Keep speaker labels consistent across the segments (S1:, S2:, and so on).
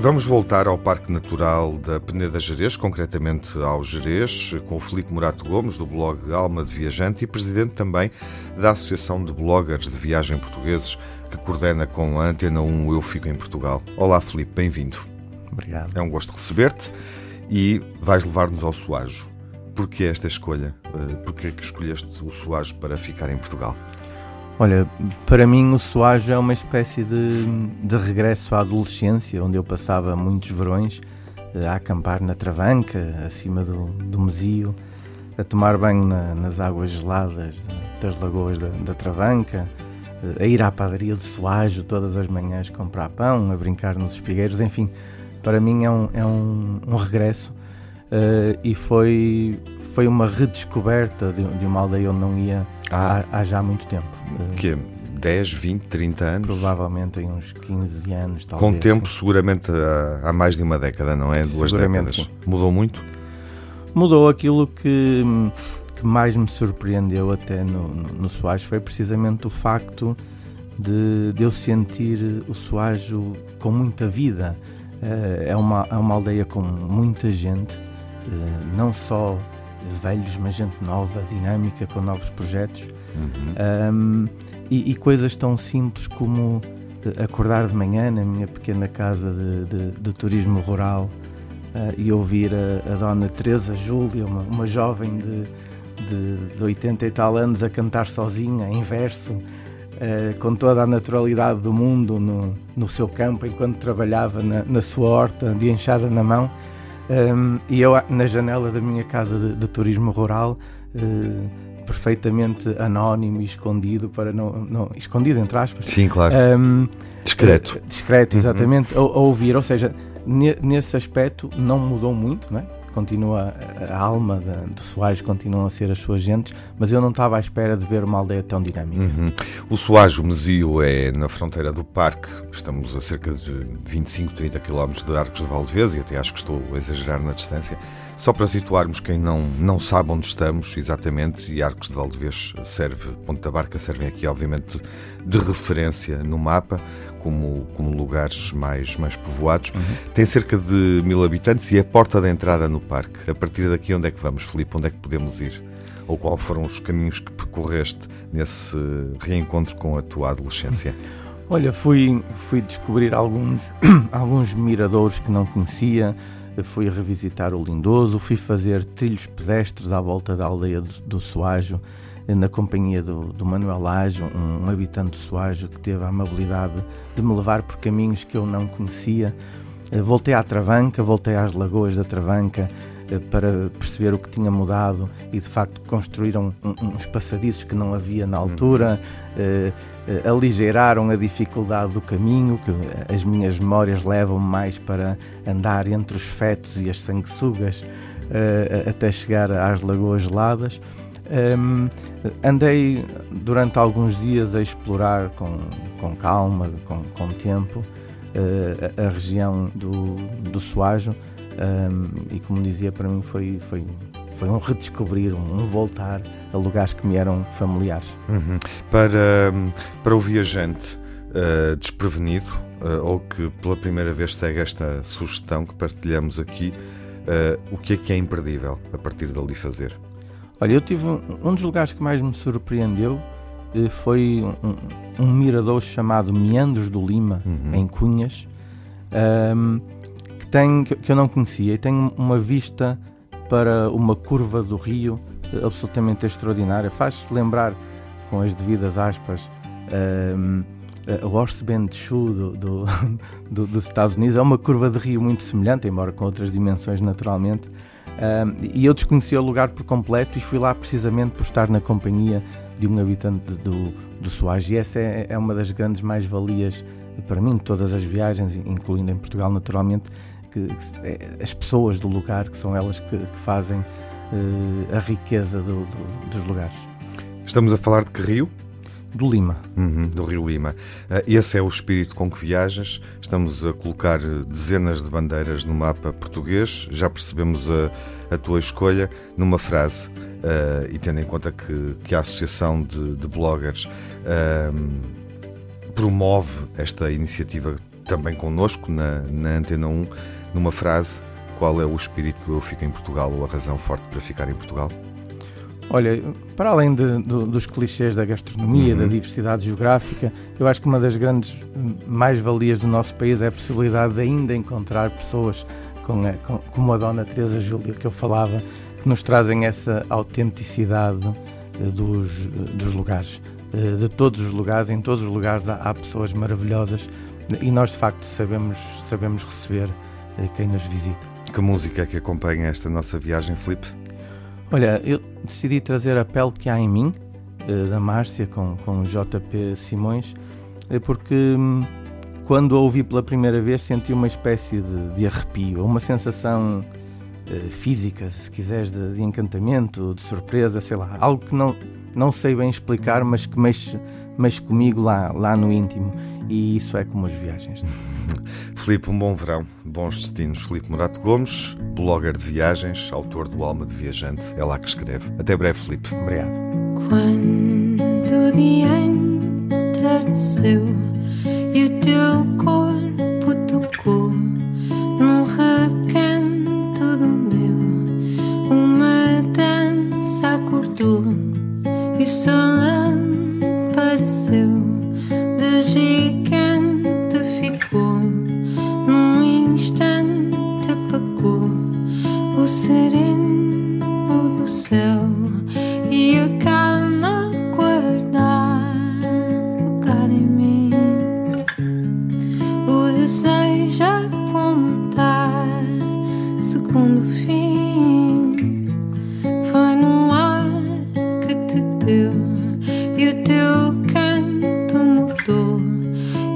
S1: Vamos voltar ao Parque Natural da Peneda Jerez, concretamente ao Jerez, com o Filipe Morato Gomes, do blog Alma de Viajante e presidente também da Associação de Bloggers de Viagem Portugueses, que coordena com a Antena 1 Eu Fico em Portugal. Olá, Filipe, bem-vindo.
S2: Obrigado.
S1: É um gosto receber-te e vais levar-nos ao Soajo. Porquê esta escolha? Eh, porquê que escolheste o Soajo para ficar em Portugal?
S2: Olha, para mim o Soajo é uma espécie de, de regresso à adolescência, onde eu passava muitos verões eh, a acampar na Travanca, acima do, do Mesio, a tomar banho na, nas águas geladas das lagoas da, da, Travanca, eh, a ir à padaria do Soajo todas as manhãs comprar pão, a brincar nos espigueiros, enfim, para mim é um, é um, um regresso uh, e foi, foi uma redescoberta de, de uma aldeia onde não ia ah. há, há já muito tempo.
S1: Que 10, 20, 30 anos?
S2: Provavelmente em uns 15 anos, talvez.
S1: Com tempo, seguramente há, há, mais de uma década, não é? Duas décadas. Sim. Mudou muito?
S2: Mudou aquilo que, que mais me surpreendeu até no, no, no Soares foi precisamente o facto de, de eu sentir o Soajo com muita vida. Eh, é uma, é uma aldeia com muita gente, eh, não só velhos, mas gente nova, dinâmica, com novos projetos. Uhum. Um, e, e, coisas tão simples como acordar de manhã na minha pequena casa de, de, de turismo rural uh, e ouvir a, a, dona Teresa Júlia, uma, uma jovem de, de, de 80 e tal anos, a cantar sozinha, em verso, uh, com toda a naturalidade do mundo no, no seu campo, enquanto trabalhava na, na sua horta de enxada na mão. Um, e eu, na janela da minha casa de, de turismo rural, uh, perfeitamente anónimo e escondido, para não, não. escondido, entre aspas.
S1: Sim, claro. Um, discreto.
S2: Uh, discreto, uhum. exatamente. Uhum. A, a, ouvir, ou seja, nesse aspecto não mudou muito, não é? Continua a alma do Soares continua a ser as suas gentes, mas eu não estava à espera de ver uma aldeia tão dinâmica.
S1: Uhum. O Soares, o Mesio, é na fronteira do parque, estamos a cerca de 25, 30 km de Arcos de Valdevez e até acho que estou a exagerar na distância. Só para situarmos quem não, não sabe onde estamos exatamente, e Arcos de Valdevez serve, Ponte da Barca serve aqui obviamente de referência no mapa, como, como lugares mais, mais povoados. Uhum. Tem cerca de mil habitantes e é a porta de entrada no parque. A partir daqui, onde é que vamos, Filipe? Onde é que podemos ir? Ou quais foram os caminhos que percorreste nesse reencontro com a tua adolescência?
S2: Olha, fui, fui descobrir alguns, alguns miradouros que não conhecia, fui revisitar o Lindoso, fui fazer trilhos pedestres à volta da aldeia do, do Soajo, na companhia do, do Manuel Lajo, um, um, habitante do Soajo que teve a amabilidade de me levar por caminhos que eu não conhecia. Eh, voltei à Travanca, voltei às lagoas da Travanca eh, para perceber o que tinha mudado e de facto construíram uns passadiços que não havia na altura, uhum. aligeiraram a dificuldade do caminho, que as minhas memórias levam mais para andar entre os fetos e as sanguessugas até chegar às lagoas geladas. Um, andei durante alguns dias a explorar com, com calma, com, com tempo, uh, a, a, região do, do Soajo um, e, como dizia, para mim foi, foi, foi um redescobrir, um, voltar a lugares que me eram familiares.
S1: Uhum. Para, para o viajante uh, desprevenido uh, ou que pela primeira vez segue esta sugestão que partilhamos aqui, o que é que é imperdível a partir dali fazer?
S2: Olha, eu tive um, um dos lugares que mais me surpreendeu eh, foi um, um mirador chamado Meandros do Lima, uhum. em Cunhas, um, que, tem, que eu não conhecia e tem uma vista para uma curva do rio absolutamente extraordinária. Faz lembrar, com as devidas aspas, um, o Horse Bend Shoe do, do, do, dos Estados Unidos. É uma curva de rio muito semelhante, embora com outras dimensões naturalmente. Um, e eu desconhecia o lugar por completo e fui lá precisamente por estar na companhia de um habitante do, do Soares. E essa é, é uma das grandes mais-valias para mim de todas as viagens, incluindo em Portugal, naturalmente, que, que é, as pessoas do lugar, que são elas que, que fazem uh, a riqueza do, do, dos lugares.
S1: Estamos a falar de que rio?
S2: Do Lima.
S1: Uhum, do Rio Lima. Uh, esse é o espírito com que viajas. Estamos a colocar dezenas de bandeiras no mapa português. Já percebemos a, a tua escolha numa frase. Uh, e tendo em conta que, que a Associação de, de Bloggers uh, promove esta iniciativa também connosco na, na Antena 1, numa frase: qual é o espírito do Eu Fico em Portugal ou a razão forte para ficar em Portugal?
S2: Olha, para além de, de, dos clichês da gastronomia, uhum. da diversidade geográfica, eu acho que uma das grandes mais-valias do nosso país é a possibilidade de ainda encontrar pessoas com a, com, como a Dona Teresa Júlia, que eu falava, que nos trazem essa autenticidade eh, dos, dos lugares. Eh, de todos os lugares, em todos os lugares há, há pessoas maravilhosas e nós de facto sabemos, sabemos receber eh, quem nos visita.
S1: Que música é que acompanha esta nossa viagem, Felipe?
S2: Olha, eu decidi trazer a pele que há em mim, eh, da Márcia, com, com o JP Simões, eh, porque hum, quando a ouvi pela primeira vez senti uma espécie de, de arrepio, uma sensação uh, física, se quiseres, de, de, encantamento, de surpresa, sei lá, algo que não, não sei bem explicar, mas que mexe, mexe comigo lá, lá no íntimo. E isso é como as viagens.
S1: Filipe, um bom verão, bons destinos. Filipe Morato Gomes, blogger de viagens, autor do Alma de Viajante, é lá que escreve. Até breve, Filipe.
S2: Obrigado.
S3: Quando o dia entardeceu e o teu corpo tocou num recanto do meu, uma dança acordou e o sol apareceu de gigante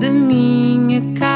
S3: da minha casa.